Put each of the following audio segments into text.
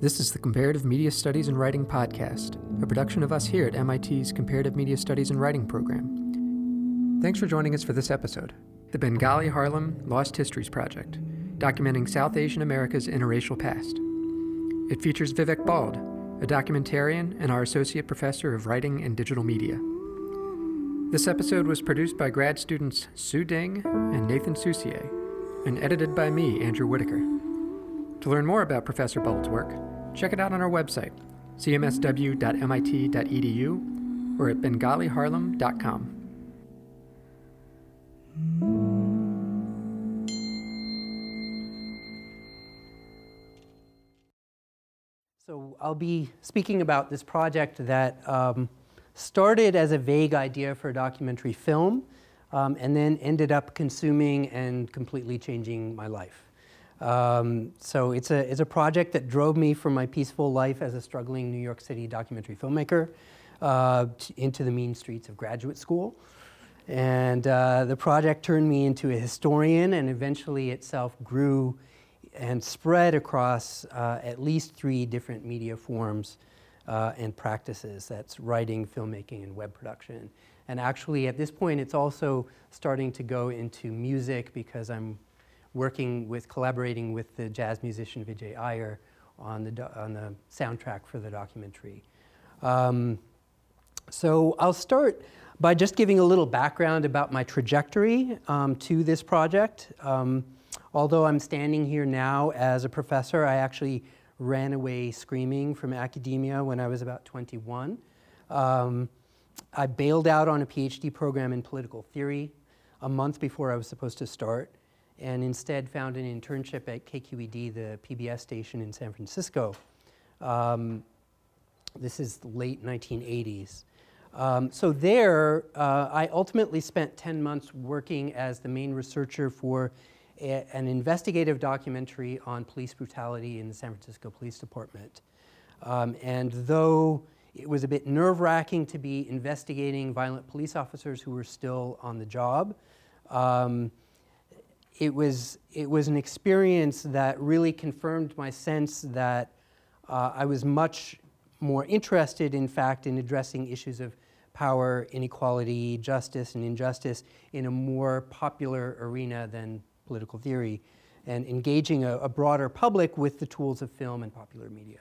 This is the Comparative Media Studies and Writing Podcast, a production of us here at MIT's Comparative Media Studies and Writing program. Thanks for joining us for this episode The Bengali Harlem Lost Histories Project, documenting South Asian America's interracial past. It features Vivek Bald, a documentarian and our Associate Professor of Writing and Digital Media. This episode was produced by grad students Sue Ding and Nathan Soucier, and edited by me, Andrew Whitacre. To learn more about Professor Bald's work, check it out on our website, cmsw.mit.edu, or at bengaliharlem.com. So I'll be speaking about this project that um, started as a vague idea for a documentary film um, and then ended up consuming and completely changing my life. Um, so it's a, it's a project that drove me from my peaceful life as a struggling New York City documentary filmmaker uh, into the mean streets of graduate school. And uh, the project turned me into a historian and eventually itself grew and spread across uh, at least three different media forms uh, and practices that's writing, filmmaking, and web production. And actually, at this point, it's also starting to go into music because I'm working with, collaborating with the jazz musician Vijay Iyer on the, on the soundtrack for the documentary. Um, so I'll start by just giving a little background about my trajectory um, to this project. Um, although I'm standing here now as a professor, I actually ran away screaming from academia when I was about 21. Um, I bailed out on a PhD program in political theory a month before I was supposed to start, and instead found an internship at KQED, the PBS station in San Francisco. Um, this is late 1980s. Um, so there, uh, I ultimately spent 10 months working as the main researcher for a, an investigative documentary on police brutality in the San Francisco Police Department. Um, and though it was a bit nerve wracking to be investigating violent police officers who were still on the job. Um, it, was, it was an experience that really confirmed my sense that uh, I was much more interested, in fact, in addressing issues of power, inequality, justice, and injustice in a more popular arena than political theory, and engaging a, a broader public with the tools of film and popular media.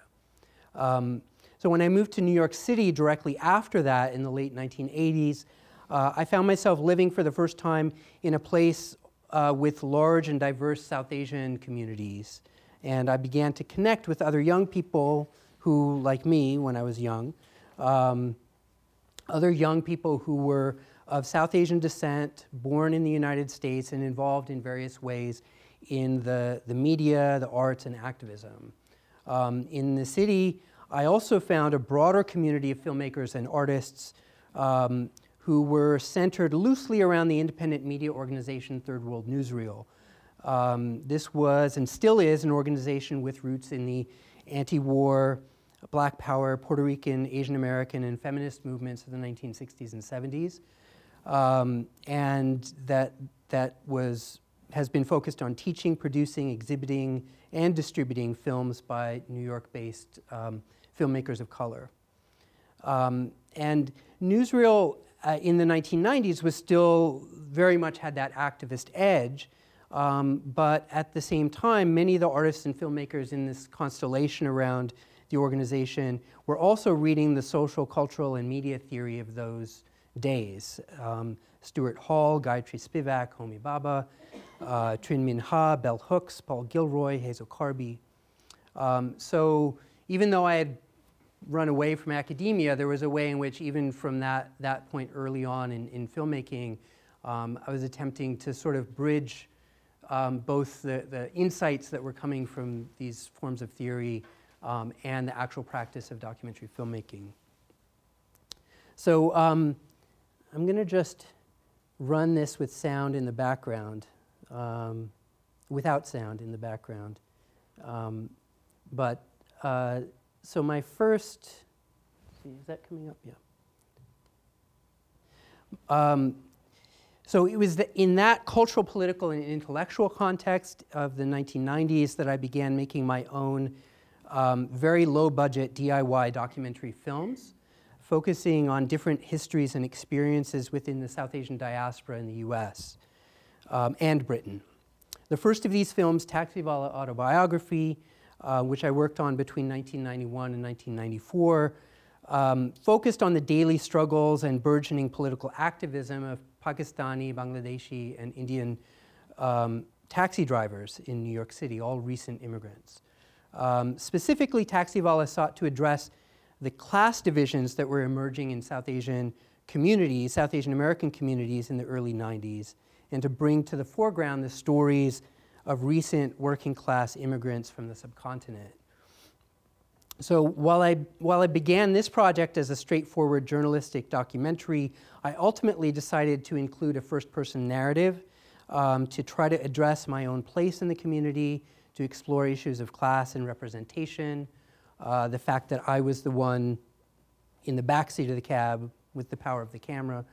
Um, so when I moved to New York City directly after that in the late 1980s, uh, I found myself living for the first time in a place uh, with large and diverse South Asian communities. And I began to connect with other young people who, like me when I was young, um, other young people who were of South Asian descent, born in the United States, and involved in various ways in the, the media, the arts, and activism. Um, in the city, I also found a broader community of filmmakers and artists um, who were centered loosely around the independent media organization Third World Newsreel. Um, this was and still is an organization with roots in the anti war, Black Power, Puerto Rican, Asian American, and feminist movements of the 1960s and 70s. Um, and that, that was, has been focused on teaching, producing, exhibiting, and distributing films by New York based um, filmmakers of color. Um, and newsreel uh, in the 1990s was still very much had that activist edge. Um, but at the same time, many of the artists and filmmakers in this constellation around the organization were also reading the social, cultural, and media theory of those days. Um, Stuart Hall, Gayatri Spivak, Homi Bhabha, uh, Trinh Minh Ha, Bell Hooks, Paul Gilroy, Hazel Carby. Um, so even though I had run away from academia, there was a way in which, even from that, that point early on in, in filmmaking, um, I was attempting to sort of bridge um, both the, the insights that were coming from these forms of theory um, and the actual practice of documentary filmmaking. So um, I'm going to just run this with sound in the background, um, without sound in the background. Um, but uh, so my first, see, is that coming up? Yeah. Um, so it was the, in that cultural, political, and intellectual context of the 1990s that I began making my own um, very low budget DIY documentary films focusing on different histories and experiences within the South Asian diaspora in the US um, and Britain. The first of these films, Taxiwala Autobiography, uh, which I worked on between 1991 and 1994, um, focused on the daily struggles and burgeoning political activism of Pakistani, Bangladeshi, and Indian um, taxi drivers in New York City, all recent immigrants. Um, specifically, Taxiwala sought to address the class divisions that were emerging in South Asian communities, South Asian American communities in the early 90s, and to bring to the foreground the stories of recent working class immigrants from the subcontinent. So while I, while I began this project as a straightforward journalistic documentary, I ultimately decided to include a first person narrative um, to try to address my own place in the community, to explore issues of class and representation, uh, the fact that I was the one in the backseat of the cab with the power of the camera,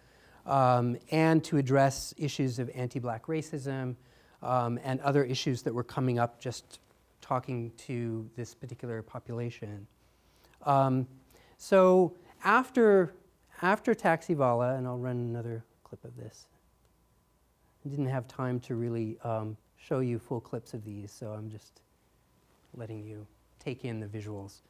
um, and to address issues of anti black racism um, and other issues that were coming up just talking to this particular population. Um, so after, after Taxiwala, and I'll run another clip of this. I didn't have time to really um, show you full clips of these, so I'm just letting you take in the visuals.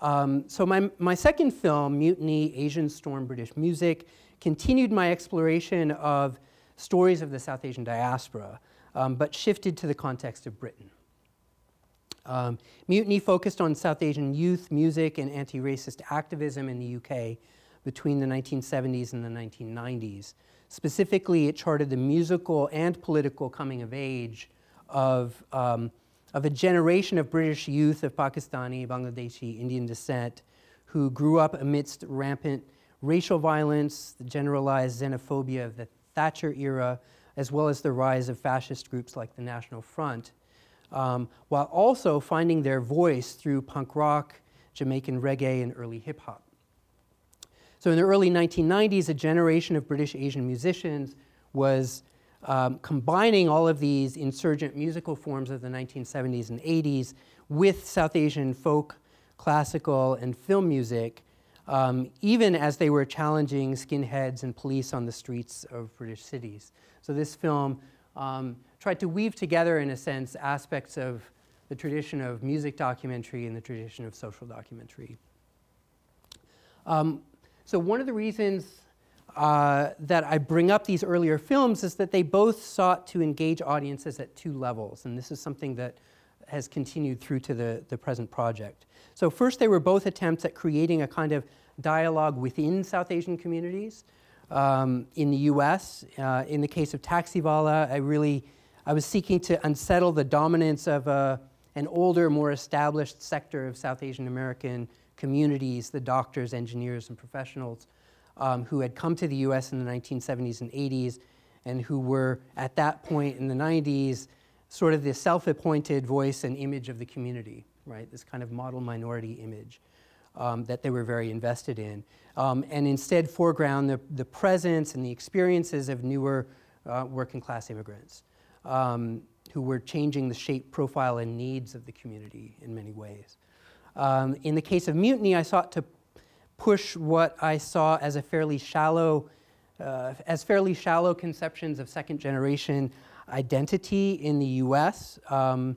Um, so my, my second film, Mutiny, Asian Storm, British Music, continued my exploration of stories of the South Asian diaspora, um, but shifted to the context of Britain. Um, Mutiny focused on South Asian youth, music, and anti racist activism in the UK between the 1970s and the 1990s. Specifically, it charted the musical and political coming of age of, um, of a generation of British youth of Pakistani, Bangladeshi, Indian descent who grew up amidst rampant racial violence, the generalized xenophobia of the Thatcher era, as well as the rise of fascist groups like the National Front, um, while also finding their voice through punk rock, Jamaican reggae, and early hip hop. So in the early 1990s, a generation of British Asian musicians was um, combining all of these insurgent musical forms of the 1970s and 80s with South Asian folk, classical, and film music, um, even as they were challenging skinheads and police on the streets of British cities. So this film um, tried to weave together, in a sense, aspects of the tradition of music documentary and the tradition of social documentary. Um, so, one of the reasons uh, that I bring up these earlier films is that they both sought to engage audiences at two levels, and this is something that has continued through to the, the present project. So, first, they were both attempts at creating a kind of dialogue within South Asian communities. Um, in the US, uh, in the case of Taxiwala, I really I was seeking to unsettle the dominance of a, uh, an older, more established sector of South Asian American communities, the doctors, engineers, and professionals um, who had come to the US in the 1970s and 80s and who were at that point in the 90s sort of the self appointed voice and image of the community, right? This kind of model minority image. Um, that they were very invested in, um, and instead foreground the, the presence and the experiences of newer uh, working class immigrants um, who were changing the shape, profile, and needs of the community in many ways. Um, in the case of mutiny, I sought to push what I saw as a fairly shallow, uh, as fairly shallow conceptions of second generation identity in the U.S. Um,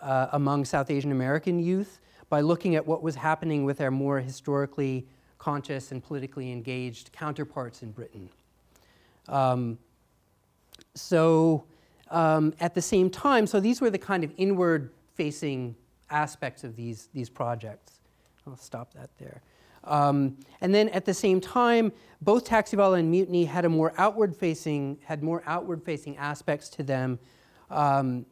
uh, among South Asian American youth by looking at what was happening with our more historically conscious and politically engaged counterparts in Britain. Um, so um, at the same time, so these were the kind of inward facing aspects of these, these projects. I'll stop that there. Um, and then at the same time, both Taxiwala and Mutiny had a more outward facing, had more outward facing aspects to them um,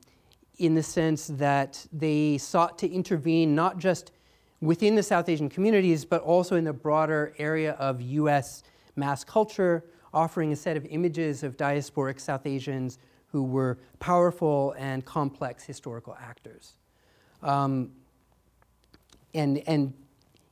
in the sense that they sought to intervene not just within the South Asian communities, but also in the broader area of US mass culture, offering a set of images of diasporic South Asians who were powerful and complex historical actors. Um, and, and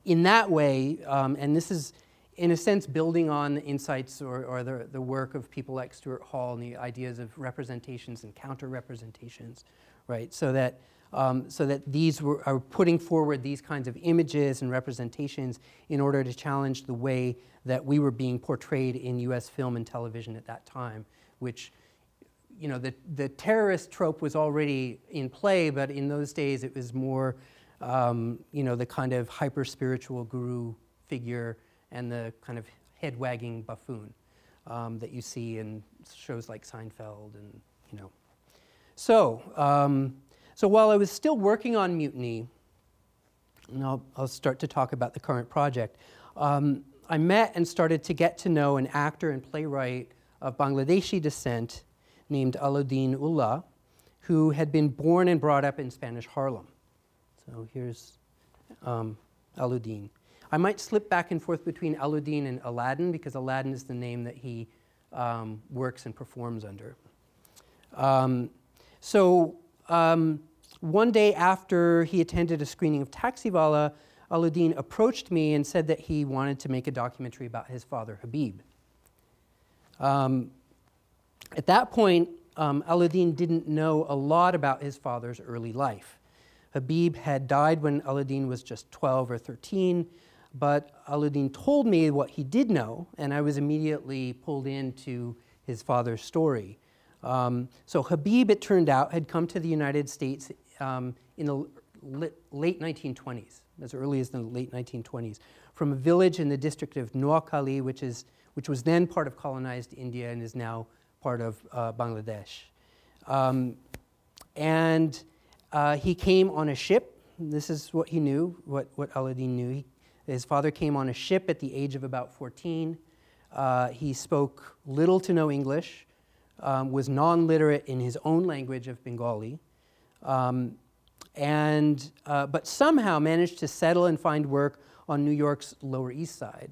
in that way, um, and this is in a sense building on the insights or, or the, the work of people like Stuart Hall and the ideas of representations and counter representations, right? So that Um, so that these were, are putting forward these kinds of images and representations in order to challenge the way that we were being portrayed in US film and television at that time, which you know, the, the terrorist trope was already in play, but in those days it was more, um, you know, the kind of hyper spiritual guru figure and the kind of head wagging buffoon um, that you see in shows like Seinfeld and, you know. So, um, so while I was still working on Mutiny, and I'll, I'll start to talk about the current project, um, I met and started to get to know an actor and playwright of Bangladeshi descent named Alauddin Ullah, who had been born and brought up in Spanish Harlem. So here's um. I might slip back and forth between Alauddin and Aladdin because Aladdin is the name that he um, works and performs under. Um, so um, one day after he attended a screening of Taxiwala, Alauddin approached me and said that he wanted to make a documentary about his father, Habib. Um, at that point, um, Alauddin didn't know a lot about his father's early life. Habib had died when Alauddin was just 12 or 13, but Alauddin told me what he did know, and I was immediately pulled into his father's story. Um, so Habib, it turned out, had come to the United States um, in the late 1920s, as early as the late 1920s, from a village in the district of Noakhali, which, is, which was then part of colonized India and is now part of uh, Bangladesh. Um, and uh, he came on a ship. This is what he knew, what, what Alauddin knew. He, his father came on a ship at the age of about 14. Uh, he spoke little to no English, um, was non literate in his own language of Bengali, um, and, uh, but somehow managed to settle and find work on New York's Lower East Side.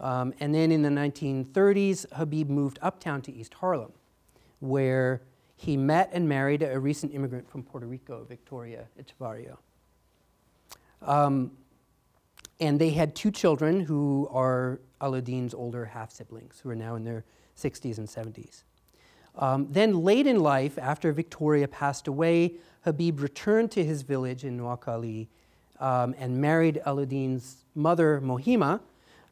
Um, and then in the 1930s, Habib moved uptown to East Harlem, where he met and married a recent immigrant from Puerto Rico, Victoria Echevarria. Um, and they had two children who are Alauddin's older half siblings, who are now in their 60s and 70s. Um, then, late in life, after Victoria passed away, Habib returned to his village in Noakhali um, and married Alauddin's mother, Mohima,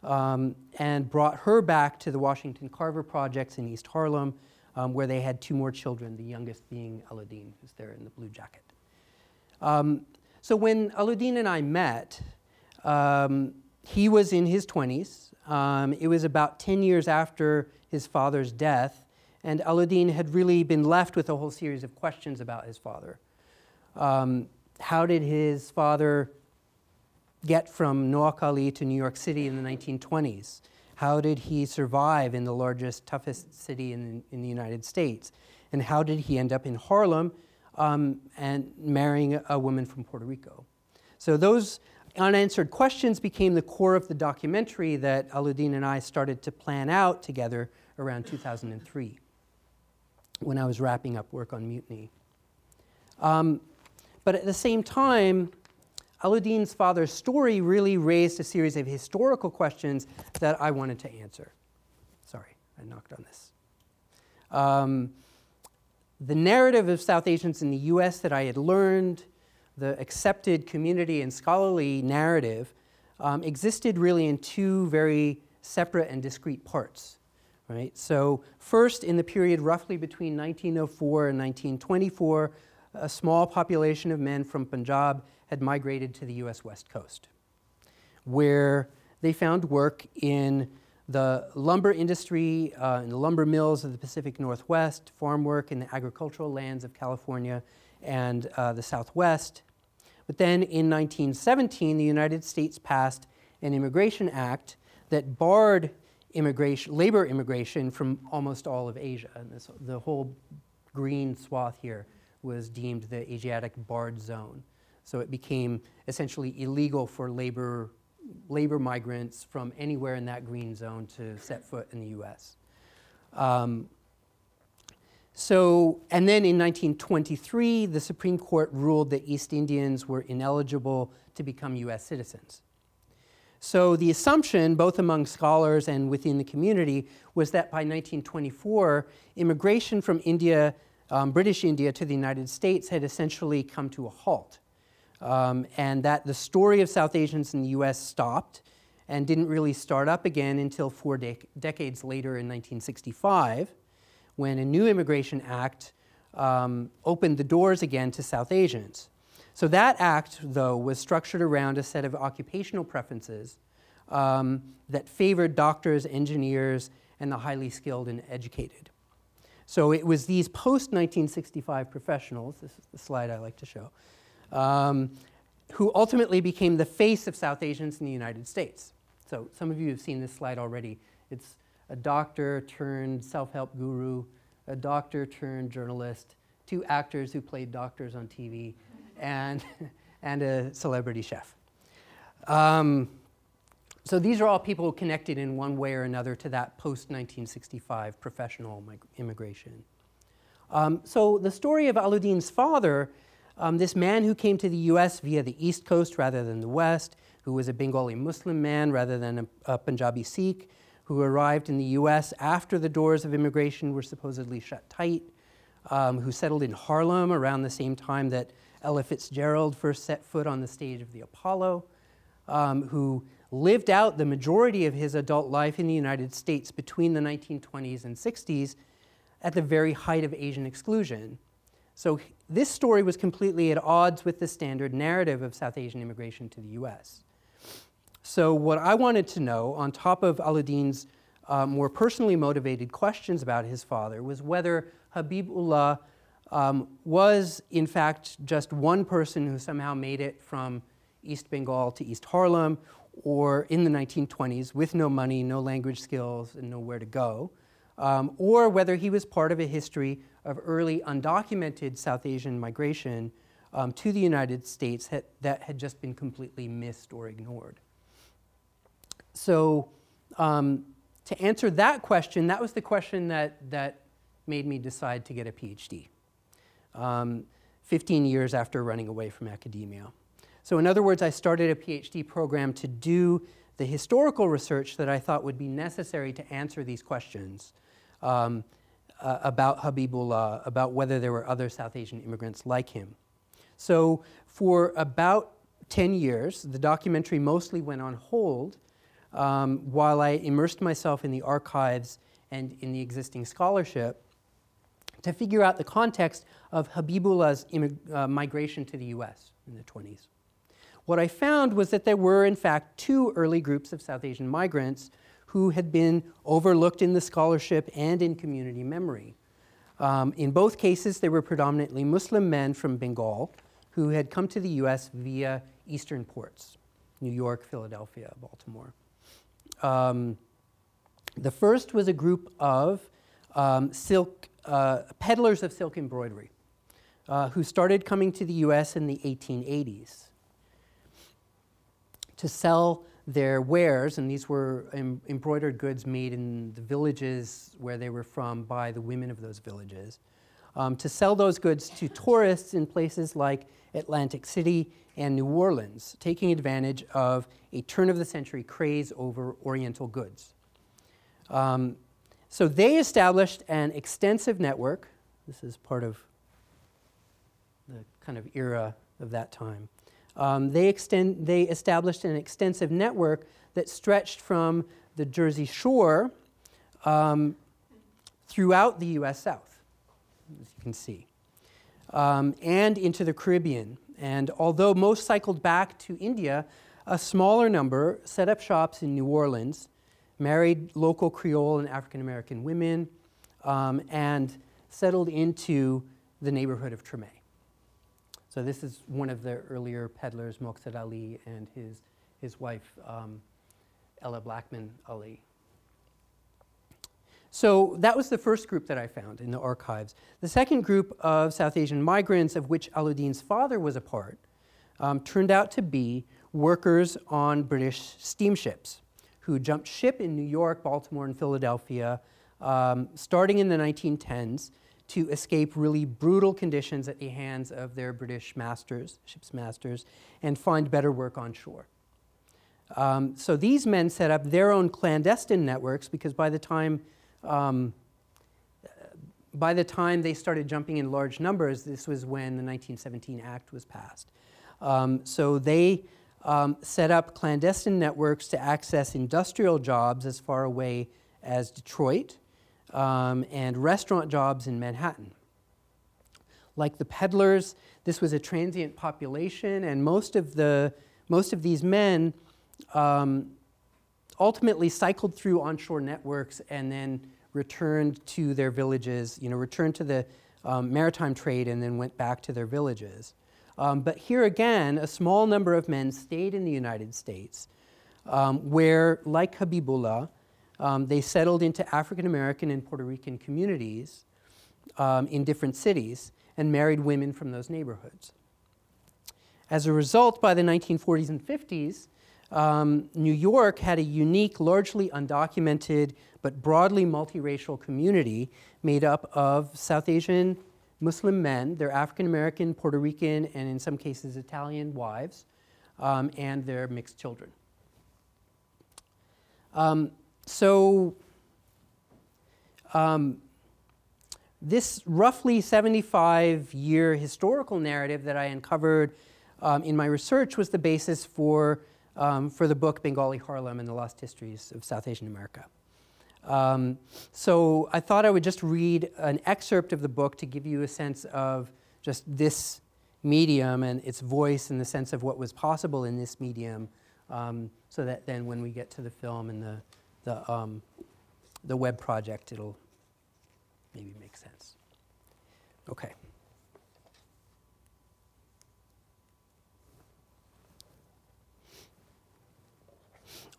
um, and brought her back to the Washington Carver projects in East Harlem, um, where they had two more children, the youngest being Alauddin, who's there in the blue jacket. Um, so when Alauddin and I met, um, he was in his 20s. Um, it was about 10 years after his father's death, and Alauddin had really been left with a whole series of questions about his father. Um, how did his father get from Noakhali to New York City in the 1920s? How did he survive in the largest, toughest city in, in the United States? And how did he end up in Harlem um, and marrying a woman from Puerto Rico? So those unanswered questions became the core of the documentary that Alauddin and I started to plan out together around 2003 when I was wrapping up work on mutiny. Um, but at the same time, Alauddin's father's story really raised a series of historical questions that I wanted to answer. Sorry, I knocked on this. Um, the narrative of South Asians in the US that I had learned, the accepted community and scholarly narrative, um, existed really in two very separate and discrete parts. Right? So, first, in the period roughly between 1904 and 1924, a small population of men from Punjab had migrated to the US West Coast, where they found work in the lumber industry, uh, in the lumber mills of the Pacific Northwest, farm work in the agricultural lands of California and uh, the Southwest. But then in 1917, the United States passed an Immigration Act that barred immigration, labor immigration from almost all of Asia. And this, the whole green swath here was deemed the Asiatic barred zone. So it became essentially illegal for labor, labor migrants from anywhere in that green zone to set foot in the US. Um, so, and then in 1923, the Supreme Court ruled that East Indians were ineligible to become US citizens. So, the assumption, both among scholars and within the community, was that by 1924, immigration from India um, British India to the United States had essentially come to a halt, um, and that the story of South Asians in the US stopped and didn't really start up again until four dec- decades later in 1965, when a new Immigration Act um, opened the doors again to South Asians. So that act, though, was structured around a set of occupational preferences um, that favored doctors, engineers, and the highly skilled and educated. So it was these post 1965 professionals, this is the slide I like to show, um, who ultimately became the face of South Asians in the United States. So some of you have seen this slide already. It's a doctor turned self help guru, a doctor turned journalist, two actors who played doctors on TV, and, and a celebrity chef. Um, so these are all people connected in one way or another to that post 1965 professional mig- immigration. Um, so the story of Alauddin's father, um, this man who came to the US via the East Coast rather than the West, who was a Bengali Muslim man rather than a, a Punjabi Sikh, who arrived in the US after the doors of immigration were supposedly shut tight, um, who settled in Harlem around the same time that Ella Fitzgerald first set foot on the stage of the Apollo, um, who lived out the majority of his adult life in the United States between the 1920s and 60s at the very height of Asian exclusion. So this story was completely at odds with the standard narrative of South Asian immigration to the US. So, what I wanted to know, on top of Alauddin's uh, more personally motivated questions about his father, was whether Habibullah um, was, in fact, just one person who somehow made it from East Bengal to East Harlem, or in the 1920s with no money, no language skills, and nowhere to go, um, or whether he was part of a history of early undocumented South Asian migration um, to the United States ha- that had just been completely missed or ignored. So, um, to answer that question, that was the question that, that made me decide to get a PhD um, 15 years after running away from academia. So, in other words, I started a PhD program to do the historical research that I thought would be necessary to answer these questions um, uh, about Habibullah, about whether there were other South Asian immigrants like him. So, for about 10 years, the documentary mostly went on hold um, while I immersed myself in the archives and in the existing scholarship to figure out the context of Habibullah's immig- uh, migration to the US in the 20s. What I found was that there were, in fact, two early groups of South Asian migrants who had been overlooked in the scholarship and in community memory. Um, in both cases, they were predominantly Muslim men from Bengal who had come to the US via eastern ports New York, Philadelphia, Baltimore. Um, the first was a group of um, silk uh, peddlers of silk embroidery uh, who started coming to the US in the 1880s to sell their wares, and these were em- embroidered goods made in the villages where they were from by the women of those villages, um, to sell those goods to tourists in places like Atlantic City and New Orleans, taking advantage of a turn of the century craze over Oriental goods. Um, so they established an extensive network. This is part of the kind of era of that time. Um, they, extend, they established an extensive network that stretched from the Jersey Shore um, throughout the US South, as you can see, um, and into the Caribbean. And although most cycled back to India, a smaller number set up shops in New Orleans, married local Creole and African American women, um, and settled into the neighborhood of Treme. So this is one of the earlier peddlers, Moqsad Ali, and his, his wife, um, Ella Blackman Ali. So that was the first group that I found in the archives. The second group of South Asian migrants, of which Alauddin's father was a part, um, turned out to be workers on British steamships who jumped ship in New York, Baltimore, and Philadelphia um, starting in the 1910s to escape really brutal conditions at the hands of their British masters, ship's masters, and find better work on shore. Um, so these men set up their own clandestine networks because by the time um, by the time they started jumping in large numbers, this was when the 1917 Act was passed. Um, so they um, set up clandestine networks to access industrial jobs as far away as Detroit um, and restaurant jobs in Manhattan. Like the peddlers, this was a transient population, and most of, the, most of these men um, ultimately cycled through onshore networks and then returned to their villages, you know, returned to the um, maritime trade and then went back to their villages. Um, but here again, a small number of men stayed in the United States, um, where, like Habibullah, um, they settled into African American and Puerto Rican communities um, in different cities and married women from those neighborhoods. As a result, by the 1940s and 50s, um, New York had a unique, largely undocumented, but broadly multiracial community made up of South Asian Muslim men, their African American, Puerto Rican, and in some cases Italian wives, um, and their mixed children. Um, so, um, this roughly 75 year historical narrative that I uncovered um, in my research was the basis for, um, for the book Bengali Harlem and the Lost Histories of South Asian America. Um, so I thought I would just read an excerpt of the book to give you a sense of just this medium and its voice and the sense of what was possible in this medium, um, so that then when we get to the film and the, the, um, the web project, it'll maybe make sense. Okay.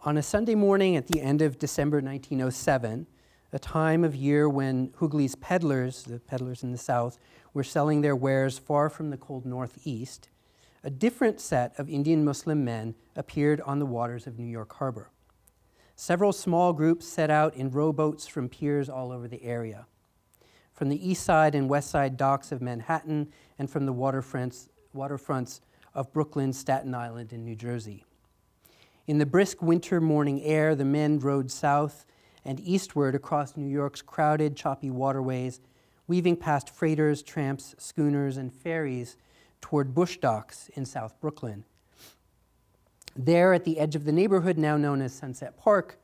On a Sunday morning at the end of December 1907, a time of year when Hugli's peddlers, the peddlers in the south, were selling their wares far from the cold northeast, a different set of Indian Muslim men appeared on the waters of New York Harbor. Several small groups set out in rowboats from piers all over the area. From the east side and west side docks of Manhattan and from the waterfronts, waterfronts of Brooklyn, Staten Island, and New Jersey. In the brisk winter morning air, the men rode south and eastward across New York's crowded, choppy waterways, weaving past freighters, tramps, schooners, and ferries toward Bush Docks in South Brooklyn. There, at the edge of the neighborhood now known as Sunset Park,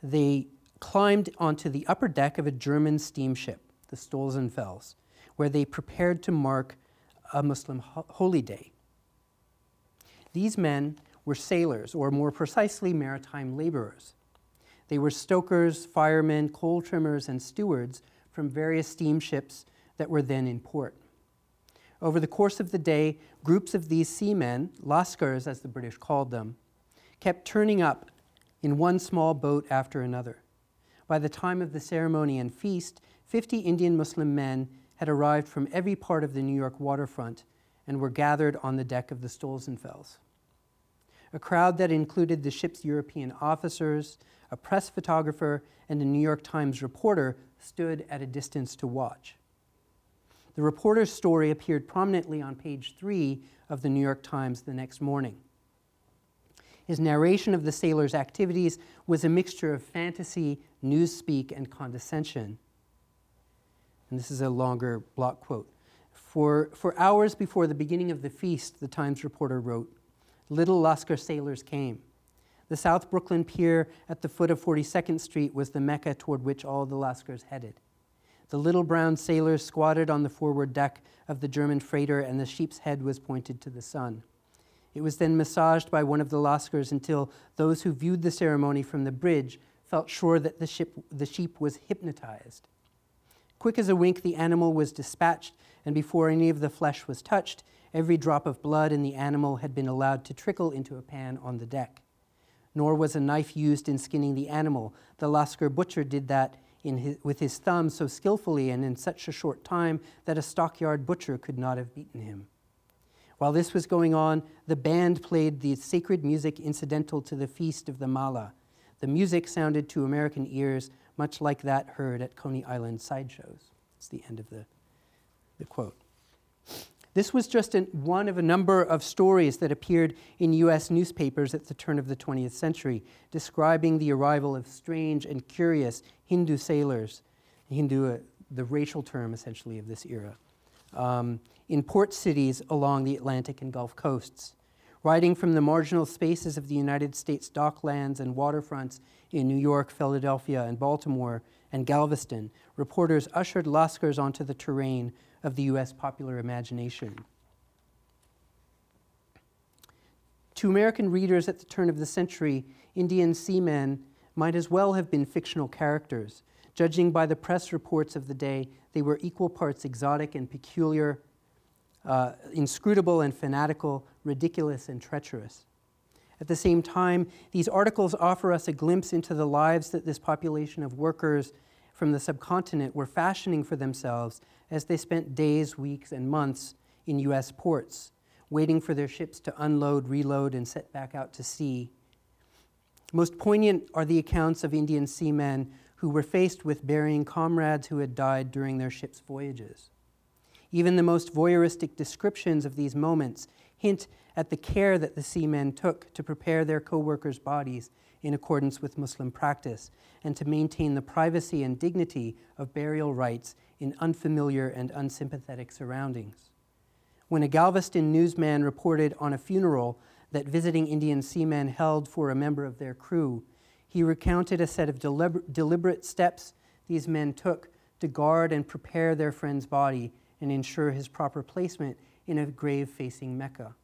they climbed onto the upper deck of a German steamship, the Stolzenfels, where they prepared to mark a Muslim ho- holy day. These men were sailors, or more precisely, maritime laborers. They were stokers, firemen, coal trimmers, and stewards from various steamships that were then in port. Over the course of the day, groups of these seamen, Lascars as the British called them, kept turning up in one small boat after another. By the time of the ceremony and feast, 50 Indian Muslim men had arrived from every part of the New York waterfront and were gathered on the deck of the Stolzenfels a crowd that included the ship's European officers, a press photographer, and a New York Times reporter stood at a distance to watch. The reporter's story appeared prominently on page three of the New York Times the next morning. His narration of the sailors' activities was a mixture of fantasy, newspeak, and condescension. And this is a longer block quote. For, for hours before the beginning of the feast, the Times reporter wrote, little Lascar sailors came. The South Brooklyn Pier at the foot of 42nd Street was the mecca toward which all the Lascars headed. The little brown sailors squatted on the forward deck of the German freighter, and the sheep's head was pointed to the sun. It was then massaged by one of the Lascars until those who viewed the ceremony from the bridge felt sure that the, ship, the sheep was hypnotized. Quick as a wink, the animal was dispatched, and before any of the flesh was touched, Every drop of blood in the animal had been allowed to trickle into a pan on the deck. Nor was a knife used in skinning the animal. The Lascar butcher did that his, with his thumb so skillfully and in such a short time that a stockyard butcher could not have beaten him. While this was going on, the band played the sacred music incidental to the feast of the Mala. The music sounded to American ears much like that heard at Coney Island sideshows. It's the end of the, the quote. This was just an, one of a number of stories that appeared in US newspapers at the turn of the 20th century, describing the arrival of strange and curious Hindu sailors. Hindu, uh, the racial term essentially of this era, um, in port cities along the Atlantic and Gulf coasts. Writing from the marginal spaces of the United States docklands and waterfronts in New York, Philadelphia, and Baltimore, and Galveston, reporters ushered Lascars onto the terrain of the U.S. popular imagination. To American readers at the turn of the century, Indian seamen might as well have been fictional characters. Judging by the press reports of the day, they were equal parts exotic and peculiar, uh, inscrutable and fanatical, ridiculous and treacherous. At the same time, these articles offer us a glimpse into the lives that this population of workers from the subcontinent were fashioning for themselves as they spent days, weeks, and months in U.S. ports, waiting for their ships to unload, reload, and set back out to sea. Most poignant are the accounts of Indian seamen who were faced with burying comrades who had died during their ship's voyages. Even the most voyeuristic descriptions of these moments hint at the care that the seamen took to prepare their co workers' bodies in accordance with Muslim practice and to maintain the privacy and dignity of burial rites in unfamiliar and unsympathetic surroundings. When a Galveston newsman reported on a funeral that visiting Indian seamen held for a member of their crew, he recounted a set of deliber- deliberate steps these men took to guard and prepare their friend's body and ensure his proper placement in a grave facing Mecca.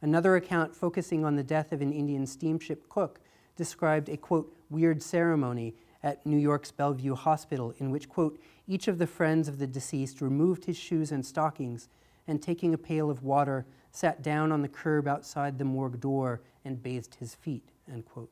Another account focusing on the death of an Indian steamship cook described a quote, weird ceremony at New York's Bellevue Hospital in which, quote, each of the friends of the deceased removed his shoes and stockings and taking a pail of water sat down on the curb outside the morgue door and bathed his feet, end quote.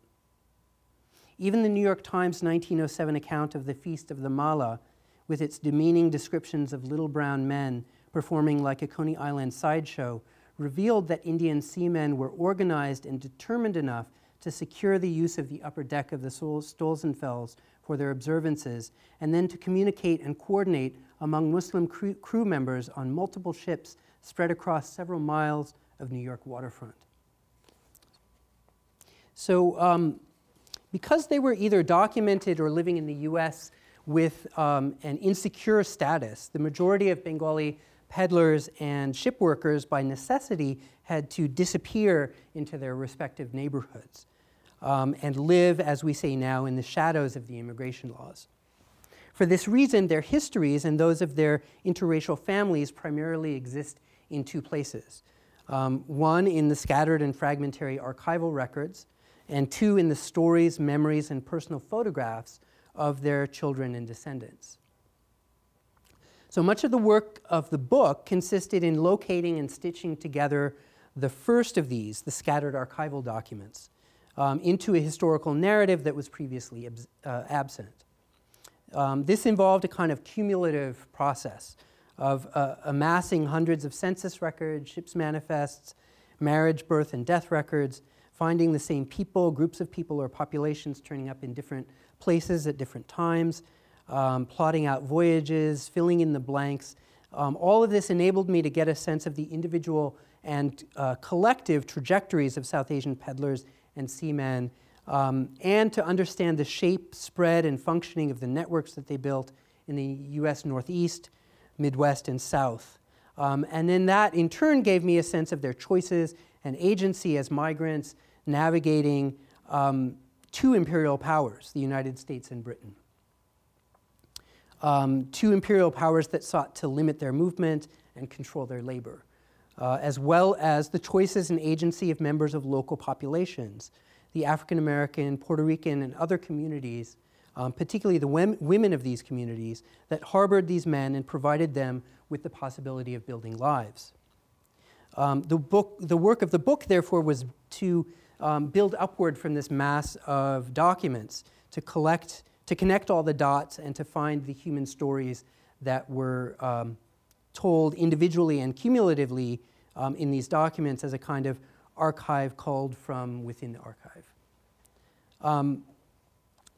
Even the New York Times 1907 account of the Feast of the Mala, with its demeaning descriptions of little brown men performing like a Coney Island sideshow, revealed that Indian seamen were organized and determined enough to secure the use of the upper deck of the Stolzenfels for their observances, and then to communicate and coordinate among Muslim crew, members on multiple ships spread across several miles of New York waterfront. So, um, because they were either documented or living in the US with um, an insecure status, the majority of Bengali peddlers and ship workers, by necessity, had to disappear into their respective neighborhoods um, and live, as we say now, in the shadows of the immigration laws. For this reason, their histories and those of their interracial families primarily exist in two places. Um, one in the scattered and fragmentary archival records, and two in the stories, memories, and personal photographs of their children and descendants. So much of the work of the book consisted in locating and stitching together the first of these, the scattered archival documents, um, into a historical narrative that was previously uh, absent. Um, this involved a kind of cumulative process of uh, amassing hundreds of census records, ships manifests, marriage, birth, and death records, finding the same people, groups of people, or populations turning up in different places at different times, um, plotting out voyages, filling in the blanks. Um, all of this enabled me to get a sense of the individual and uh, collective trajectories of South Asian peddlers and seamen, um, and to understand the shape, spread, and functioning of the networks that they built in the US Northeast, Midwest, and South. Um, and then that in turn gave me a sense of their choices and agency as migrants navigating um, two imperial powers, the United States and Britain. Um, two imperial powers that sought to limit their movement and control their labor, uh, as well as the choices and agency of members of local populations, the African American, Puerto Rican, and other communities, um, particularly the women of these communities, that harbored these men and provided them with the possibility of building lives. Um, the, book, the work of the book, therefore, was to um, build upward from this mass of documents to collect, to connect all the dots and to find the human stories that were um, told individually and cumulatively um, in these documents as a kind of archive called from within the archive. Um,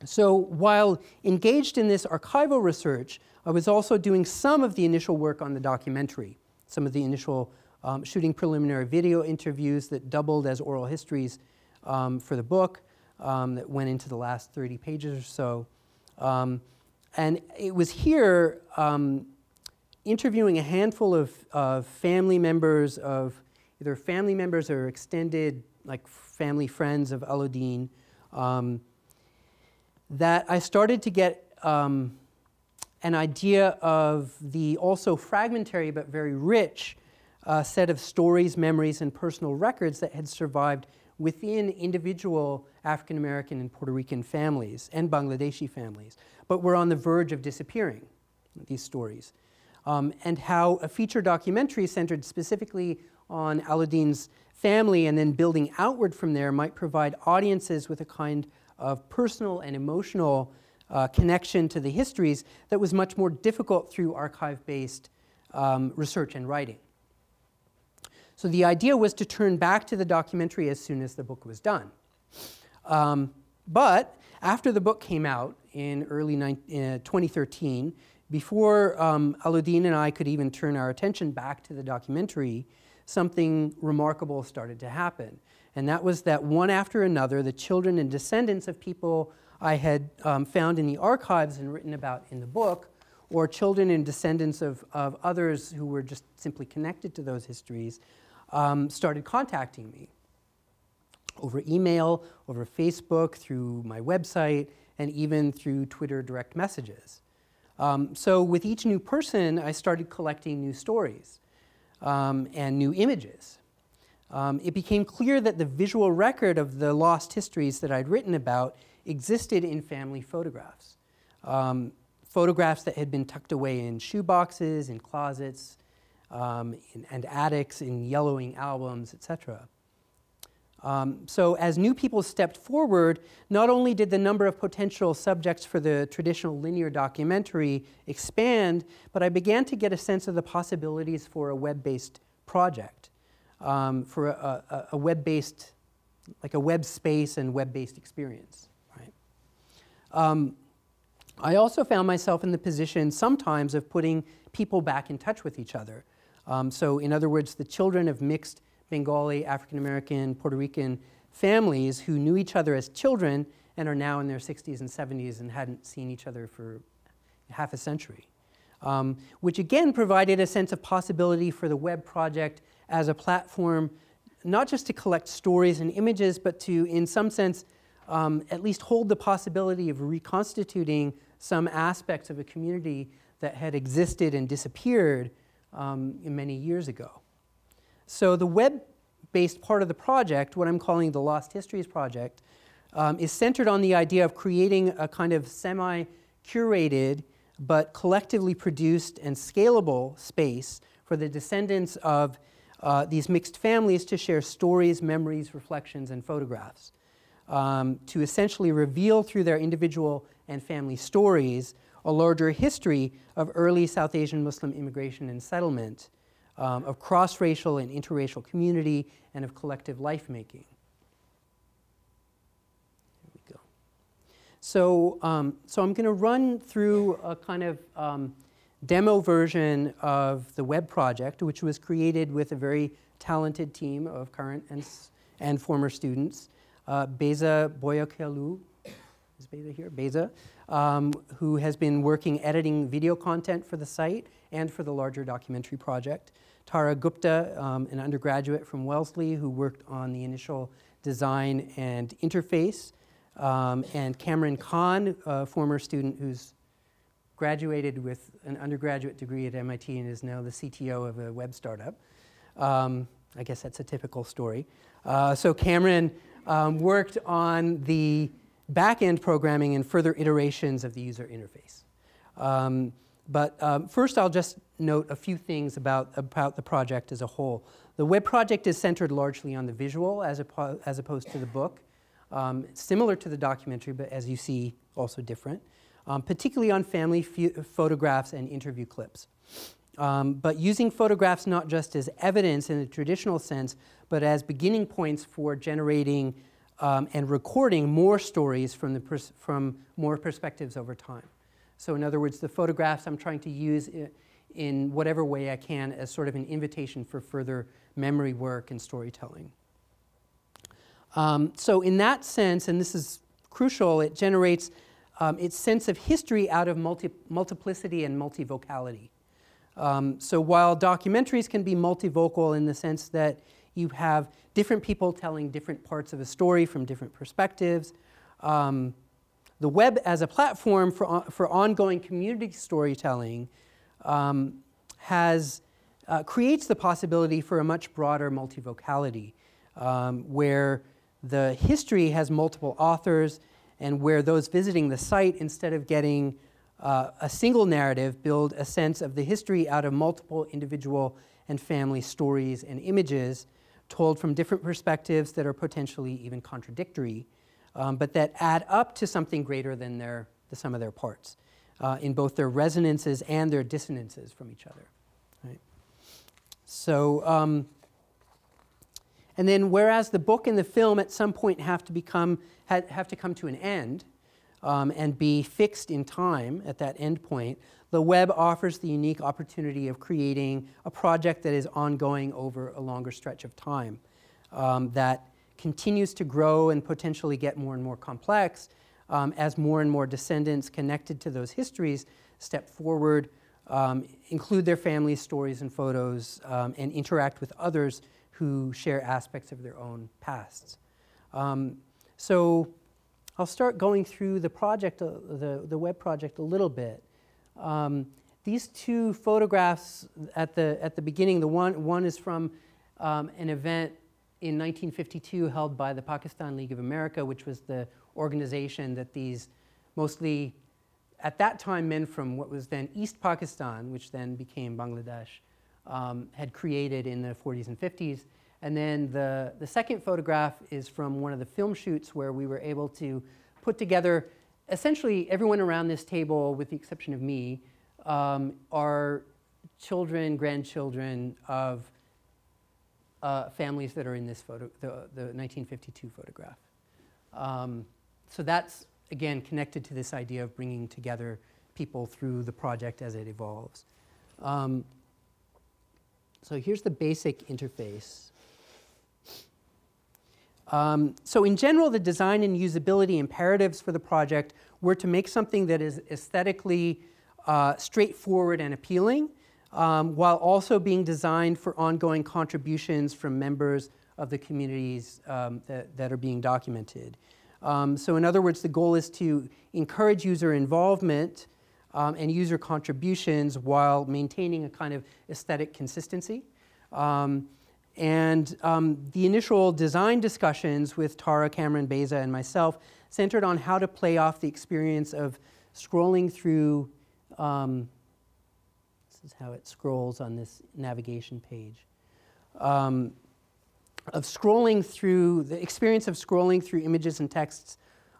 so while engaged in this archival research, I was also doing some of the initial work on the documentary, some of the initial um, shooting preliminary video interviews that doubled as oral histories um, for the book um, that went into the last 30 pages or so. Um, and it was here um, interviewing a handful of, of family members of either family members or extended like family friends of Alauddin um, that I started to get um, an idea of the also fragmentary but very rich uh, set of stories, memories, and personal records that had survived within individual African American and Puerto Rican families and Bangladeshi families, but were on the verge of disappearing, these stories. Um, and how a feature documentary centered specifically on Alauddin's family and then building outward from there might provide audiences with a kind of personal and emotional uh, connection to the histories that was much more difficult through archive based um, research and writing. So the idea was to turn back to the documentary as soon as the book was done. Um, but after the book came out in early uh, 2013, before um, Alauddin and I could even turn our attention back to the documentary, something remarkable started to happen. And that was that one after another, the children and descendants of people I had um, found in the archives and written about in the book, or children and descendants of, of others who were just simply connected to those histories, um, started contacting me over email, over Facebook, through my website, and even through Twitter direct messages. Um, so, with each new person, I started collecting new stories um, and new images. Um, it became clear that the visual record of the lost histories that I'd written about existed in family photographs. Um, photographs that had been tucked away in shoeboxes, in closets, um, in, and attics, in yellowing albums, etc. Um, so, as new people stepped forward, not only did the number of potential subjects for the traditional linear documentary expand, but I began to get a sense of the possibilities for a web based project, um, for a, a, a web based, like a web space and web based experience. Right? Um, I also found myself in the position sometimes of putting people back in touch with each other. Um, so, in other words, the children of mixed Bengali, African American, Puerto Rican families who knew each other as children and are now in their 60s and 70s and hadn't seen each other for half a century. Um, which again provided a sense of possibility for the web project as a platform, not just to collect stories and images, but to, in some sense, um, at least hold the possibility of reconstituting some aspects of a community that had existed and disappeared um, many years ago. So the web-based part of the project, what I'm calling the Lost Histories Project, um, is centered on the idea of creating a kind of semi-curated but collectively produced and scalable space for the descendants of uh, these mixed families to share stories, memories, reflections, and photographs. Um, to essentially reveal through their individual and family stories a larger history of early South Asian Muslim immigration and settlement, um, of cross racial and interracial community, and of collective life making. Here we go. So, um, so I'm going to run through a kind of um, demo version of the web project, which was created with a very talented team of current and, and former students. Uh, Beza Boyakelu, is Beza here? Beza, um, who has been working editing video content for the site and for the larger documentary project. Tara Gupta, um, an undergraduate from Wellesley who worked on the initial design and interface. Um, and Cameron Kahn, a former student who's graduated with an undergraduate degree at MIT and is now the CTO of a web startup. Um, I guess that's a typical story. Uh, so Cameron um, worked on the back-end programming and further iterations of the user interface. Um, but um, first, I'll just note a few things about, about the project as a whole. The web project is centered largely on the visual as, as opposed to the book, um, similar to the documentary, but as you see, also different, um, particularly on family f- photographs and interview clips. Um, but using photographs not just as evidence in the traditional sense, but as beginning points for generating um, and recording more stories from, the pers- from more perspectives over time. So, in other words, the photographs I'm trying to use in whatever way I can as sort of an invitation for further memory work and storytelling. Um, so, in that sense, and this is crucial, it generates um, its sense of history out of multi- multiplicity and multivocality. Um, so while documentaries can be multivocal in the sense that you have different people telling different parts of a story from different perspectives, um, the web as a platform for, for ongoing community storytelling um, has, uh, creates the possibility for a much broader multivocality, um, where the history has multiple authors and where those visiting the site, instead of getting uh, a single narrative, build a sense of the history out of multiple individual and family stories and images told from different perspectives that are potentially even contradictory, um, but that add up to something greater than their, the sum of their parts uh, in both their resonances and their dissonances from each other. Right? So, um, and then whereas the book and the film at some point have to become have to come to an end um, and be fixed in time at that endpoint, the web offers the unique opportunity of creating a project that is ongoing over a longer stretch of time, um, that continues to grow and potentially get more and more complex um, as more and more descendants connected to those histories step forward, um, include their family stories and photos, um, and interact with others who share aspects of their own pasts. Um, so I'll start going through the project, uh, the, the web project a little bit. Um, these two photographs at the, at the beginning, the one, one is from um, an event in 1952 held by the Pakistan League of America, which was the organization that these mostly, at that time, men from what was then East Pakistan, which then became Bangladesh, um, had created in the 40s and 50s. And then the, the second photograph is from one of the film shoots where we were able to put together essentially everyone around this table, with the exception of me, um, are children, grandchildren of uh, families that are in this photo, the, the 1952 photograph. Um, so that's, again, connected to this idea of bringing together people through the project as it evolves. Um, so here's the basic interface. Um, so in general, the design and usability imperatives for the project were to make something that is aesthetically uh, straightforward and appealing, um, while also being designed for ongoing contributions from members of the communities um, that, that, are being documented. Um, so in other words, the goal is to encourage user involvement um, and user contributions while maintaining a kind of aesthetic consistency. Um, and um, the initial design discussions with Tara, Cameron, Beza, and myself centered on how to play off the experience of scrolling through. Um, this is how it scrolls on this navigation page. Um, of scrolling through the experience of scrolling through images and texts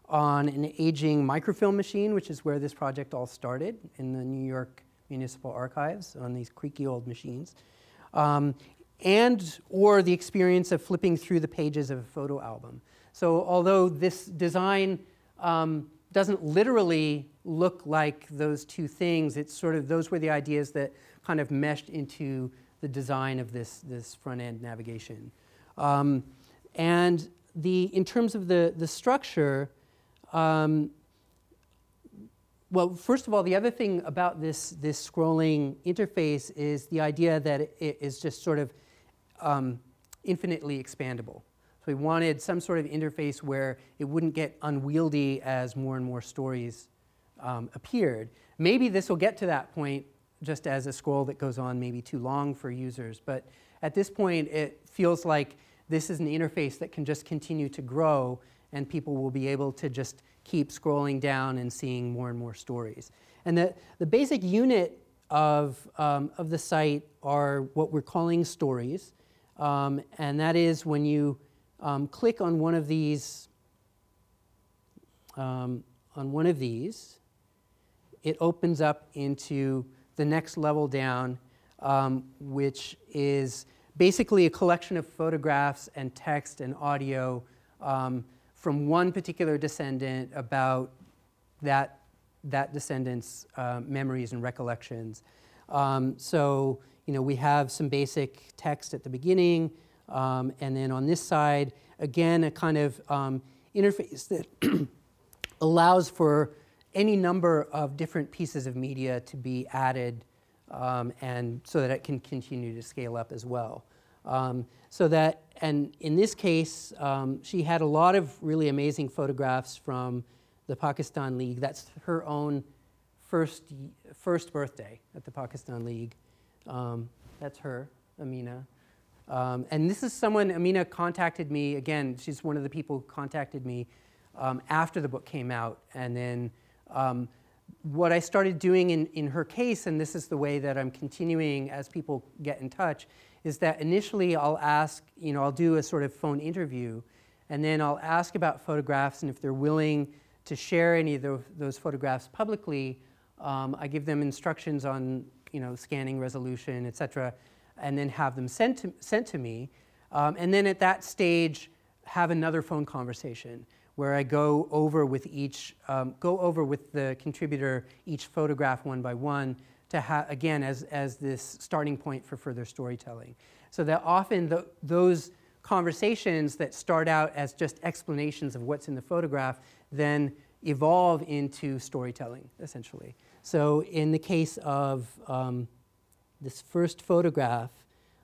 on an aging microfilm machine, which is where this project all started in the New York Municipal Archives on these creaky old machines. Um, and or the experience of flipping through the pages of a photo album. So although this design um, doesn't literally look like those two things, it's sort of those were the ideas that kind of meshed into the design of this, this front end navigation. Um, and the, in terms of the, the structure, um, well, first of all, the other thing about this, this scrolling interface is the idea that it is just sort of um, infinitely expandable. So we wanted some sort of interface where it wouldn't get unwieldy as more and more stories um, appeared. Maybe this will get to that point just as a scroll that goes on maybe too long for users, but at this point it feels like this is an interface that can just continue to grow and people will be able to just keep scrolling down and seeing more and more stories. And the, the basic unit of, um, of the site are what we're calling stories. Um, and that is when you um, click on one of these, um, on one of these, it opens up into the next level down, um, which is basically a collection of photographs and text and audio um, from one particular descendant about that, that descendant's uh, memories and recollections. Um, so you know, we have some basic text at the beginning, um, and then on this side, again, a kind of um, interface that allows for any number of different pieces of media to be added um, and so that it can continue to scale up as well. Um, so that, and in this case, um, she had a lot of really amazing photographs from the Pakistan League. That's her own first, first birthday at the Pakistan League. Um, that's her, Amina. Um, and this is someone, Amina contacted me, again, she's one of the people who contacted me um, after the book came out. And then um, what I started doing in, in her case, and this is the way that I'm continuing as people get in touch, is that initially I'll ask, you know, I'll do a sort of phone interview, and then I'll ask about photographs, and if they're willing to share any of those, those photographs publicly, um, I give them instructions on, you know, scanning resolution, et cetera, and then have them sent to, sent to me. Um, and then at that stage, have another phone conversation where I go over with each, um, go over with the contributor each photograph one by one to have, again, as, as this starting point for further storytelling. So that often the, those conversations that start out as just explanations of what's in the photograph then evolve into storytelling, essentially. So in the case of um, this first photograph,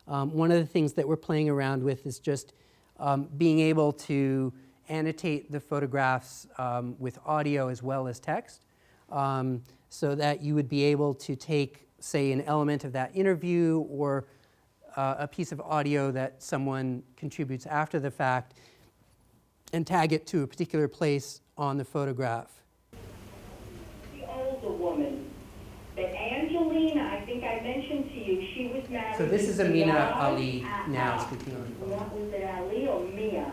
um, one of the things that we're playing around with is just um, being able to annotate the photographs um, with audio as well as text um, so that you would be able to take, say, an element of that interview or uh, a piece of audio that someone contributes after the fact and tag it to a particular place on the photograph. The older woman, but Angelina, I think I mentioned to you, she was married. So this is Amina Ali now speaking on the phone. Was it, Ali or Mia?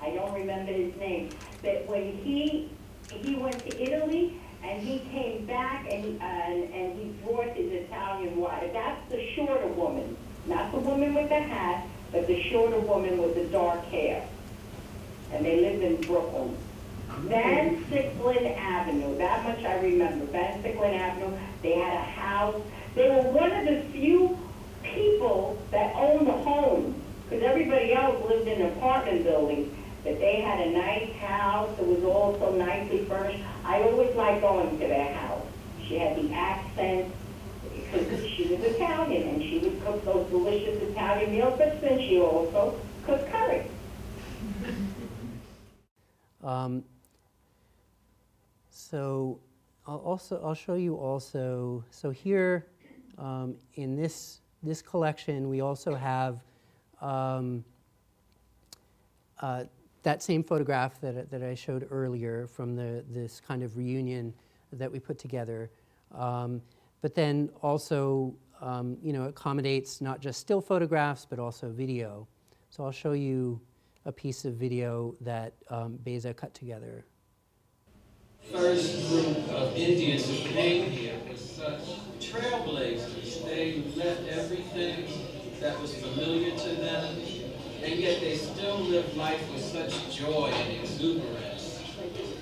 I don't remember his name. But when he, he went to Italy and he came back and, and, and he brought his Italian wife. That's the shorter woman, not the woman with the hat, but the shorter woman with the dark hair. And they lived in Brooklyn. Van Siclen Avenue, that much I remember. Van Siclen Avenue, they had a house. They were one of the few people that owned a home, because everybody else lived in apartment buildings. But they had a nice house, it was all so nicely furnished. I always liked going to their house. She had the accent, because she was Italian, and she would cook those delicious Italian meals, but then she also cooked curry. Um, so I'll also I'll show you also. So here um, in this this collection, we also have um, uh, that same photograph that, that I showed earlier from the this kind of reunion that we put together. Um, but then also, um, you know, accommodates not just still photographs but also video. So I'll show you a piece of video that um, Beza cut together. First group of Indians who came here was such trailblazers. They left everything that was familiar to them, and yet they still lived life with such joy and exuberance.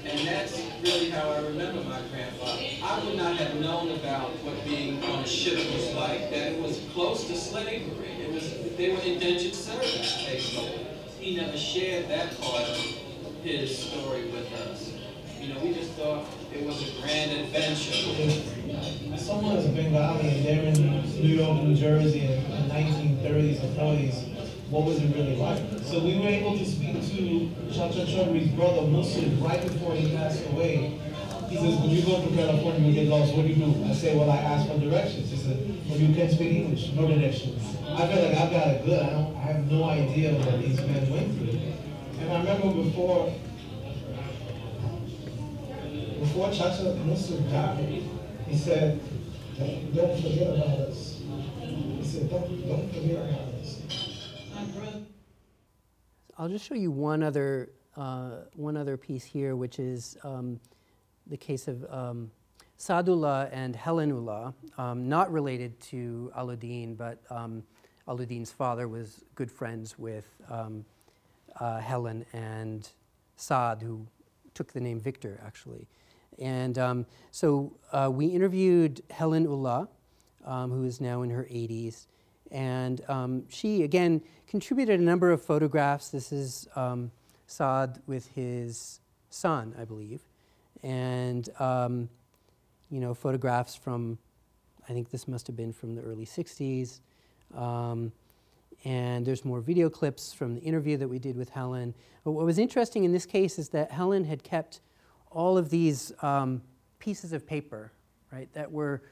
And that's really how I remember my grandfather. I would not have known about what being on a ship was like, that it was close to slavery. It was, they were indentured servants, basically. He never shared that part of his story with us. You know, we just thought it was a grand adventure. If someone is Bengali and they're in New York, New Jersey in the 1930s and 40s, what was it really like? So we were able to speak to Chacha Chaudhry's brother, Muslim, right before he passed away. He says, when you go to California, you get lost, what do you do? I say, well, I ask for directions. He said, well, you can't speak English, no directions. I feel like I've got it good. I don't, I have no idea what these men went through. And I remember before, before Chacha Muslim died, he said, don't, don't forget about us. He said, don't, don't forget about us. I'll just show you one other, uh, one other piece here, which is um, the case of um, and Helenullah, um, not related to Alauddin, but um, Alauddin's father was good friends with um, uh, Helen and Saad, who took the name Victor, actually. And um, so uh, we interviewed Helen Ullah, um, who is now in her 80s. And um, she, again, contributed a number of photographs. This is um, Saad with his son, I believe. and um, you know photographs from I think this must have been from the early 60s. Um, and there's more video clips from the interview that we did with Helen. But what was interesting in this case is that Helen had kept all of these um, pieces of paper, right, that were,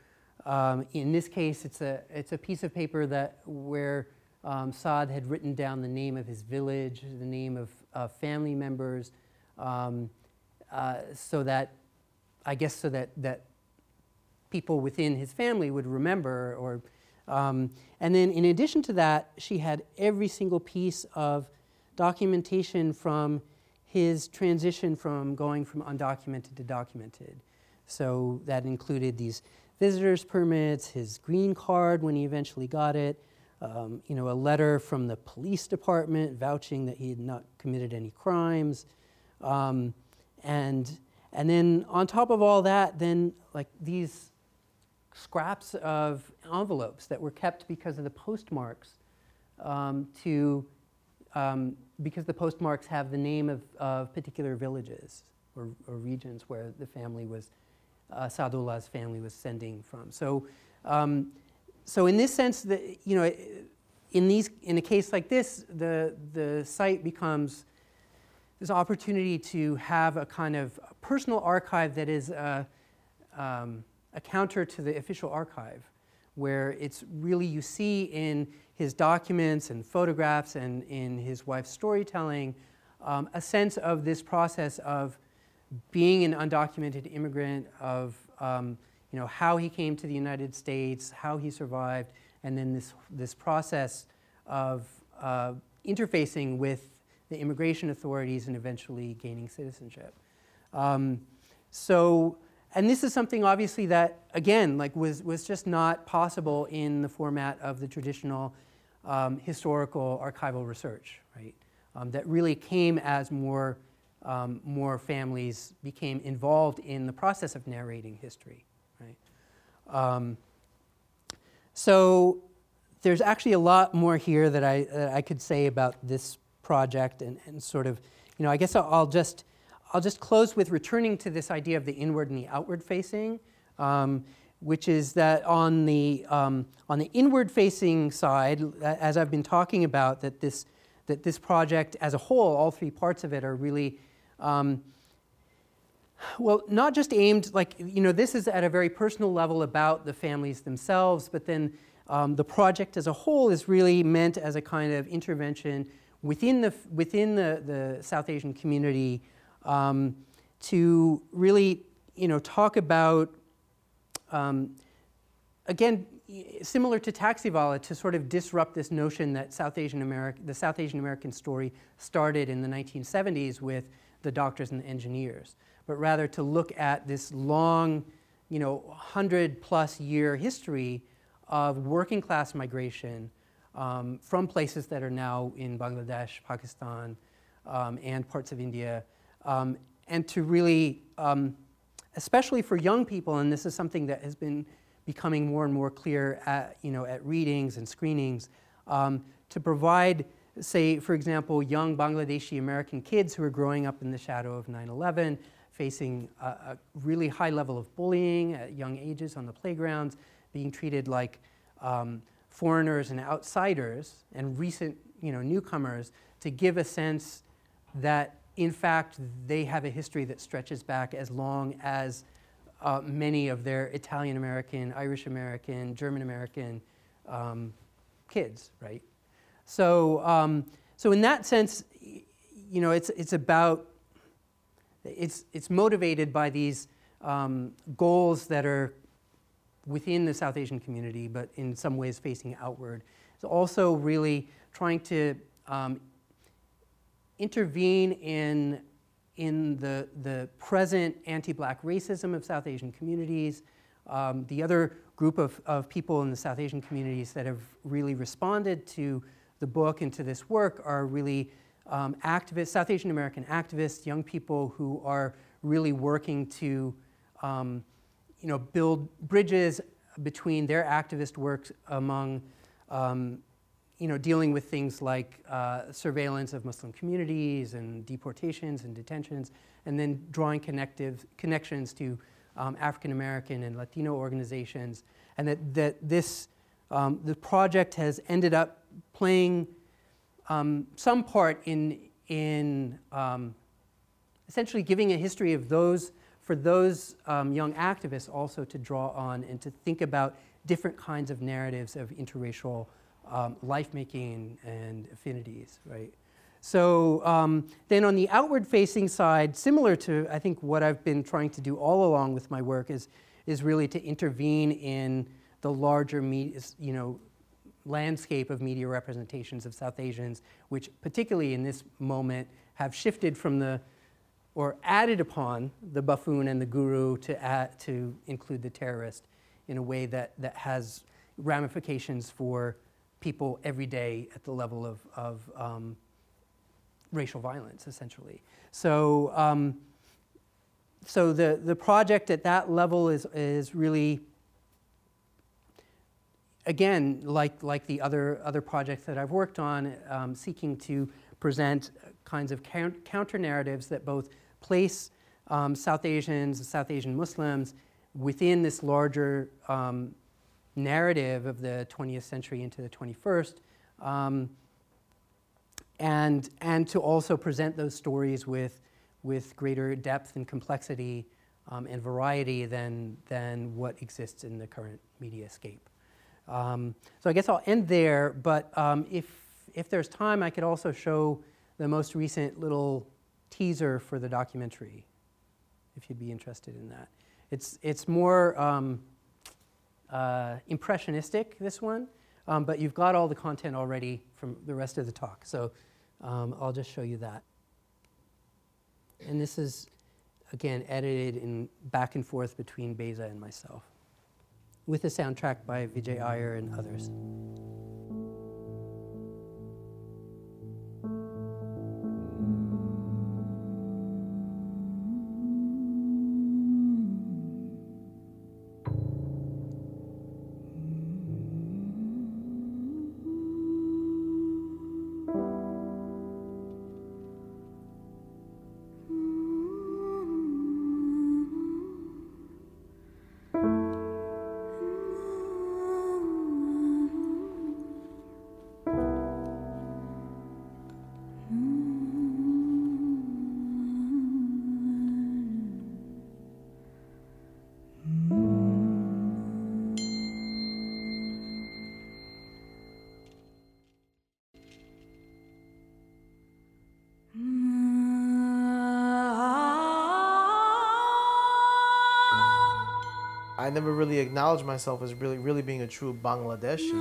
um, in this case, it's a, it's a piece of paper that where um, Saad had written down the name of his village, the name of uh, family members, um, uh, so that, I guess, so that, that people within his family would remember or um, and then in addition to that she had every single piece of documentation from his transition from going from undocumented to documented. So that included these visitors permits his green card when he eventually got it um, you know a letter from the police department vouching that he had not committed any crimes. Um, and and then on top of all that then like these scraps of envelopes that were kept because of the postmarks um, to um, because the postmarks have the name of, of particular villages or, or, regions where the family was uh, Saadullah's family was sending from. So, um, so in this sense, that you know, in these in a case like this, the the site becomes this opportunity to have a kind of personal archive that is. Uh, um, a counter to the official archive, where it's really you see in his documents and photographs and in his wife's storytelling um, a sense of this process of being an undocumented immigrant, of um, you know, how he came to the United States, how he survived, and then this, this process of uh, interfacing with the immigration authorities and eventually gaining citizenship. Um, so and this is something obviously that again like was, was just not possible in the format of the traditional um, historical archival research right? Um, that really came as more um, more families became involved in the process of narrating history right? Um, so there's actually a lot more here that I, that I could say about this project and, and sort of you know i guess i'll, I'll just I'll just close with returning to this idea of the inward and the outward facing, um, which is that on the, um, on the inward facing side, as I've been talking about, that this, that this project as a whole, all three parts of it are really, um, well, not just aimed, like, you know, this is at a very personal level about the families themselves, but then um, the project as a whole is really meant as a kind of intervention within the, within the, the South Asian community um, to really, you know, talk about, um, again, similar to Taxiwala, to sort of disrupt this notion that South Asian America, the South Asian American story started in the 1970s with the doctors and the engineers, but rather to look at this long, you know, 100 plus year history of working class migration um, from places that are now in Bangladesh, Pakistan, um, and parts of India um, and to really, um, especially for young people, and this is something that has been becoming more and more clear at, you know, at readings and screenings, um, to provide, say, for example, young Bangladeshi American kids who are growing up in the shadow of 9 11, facing a, a, really high level of bullying at young ages on the playgrounds, being treated like um, foreigners and outsiders and recent you know, newcomers, to give a sense that in fact, they have a history that stretches back as long as uh, many of their Italian American, Irish American, German American um, kids, right? So, um, so in that sense, you know, it's, it's about, it's, it's motivated by these um, goals that are within the South Asian community, but in some ways facing outward. It's also really trying to um, intervene in, in the, the present anti black racism of South Asian communities. Um, the other group of, of people in the South Asian communities that have really responded to the book and to this work are really um, activists, South Asian American activists, young people who are really working to um, you know, build bridges between their activist work among um, you know, dealing with things like uh, surveillance of Muslim communities and deportations and detentions, and then drawing connective connections to um, African American and Latino organizations, and that, that this um, the project has ended up playing um, some part in in um, essentially giving a history of those for those um, young activists also to draw on and to think about different kinds of narratives of interracial um, life making and affinities, right? So um, then on the outward facing side, similar to I think what I've been trying to do all along with my work is, is really to intervene in the larger media, you know, landscape of media representations of South Asians, which particularly in this moment have shifted from the or added upon the buffoon and the guru to, add, to include the terrorist in a way that, that has ramifications for people every day at the level of, of um, racial violence, essentially. So, um, so the, the project at that level is, is really, again, like, like the other, other projects that I've worked on, um, seeking to present kinds of counter narratives that both place um, South Asians, South Asian Muslims within this larger um, narrative of the 20th century into the 21st, um, and, and to also present those stories with, with greater depth and complexity um, and variety than, than what exists in the current media scape. Um, so I guess I'll end there, but um, if, if there's time, I could also show the most recent little teaser for the documentary, if you'd be interested in that. It's, it's more um, uh, impressionistic, this one, um, but you've got all the content already from the rest of the talk. So um, I'll just show you that. And this is, again, edited in back and forth between Beza and myself, with a soundtrack by Vijay Iyer and others. Never really acknowledged myself as really, really being a true Bangladeshi.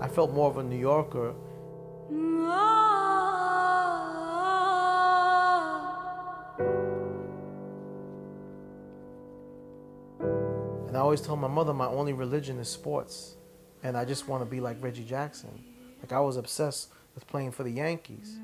I felt more of a New Yorker. And I always told my mother my only religion is sports. And I just want to be like Reggie Jackson. Like I was obsessed with playing for the Yankees.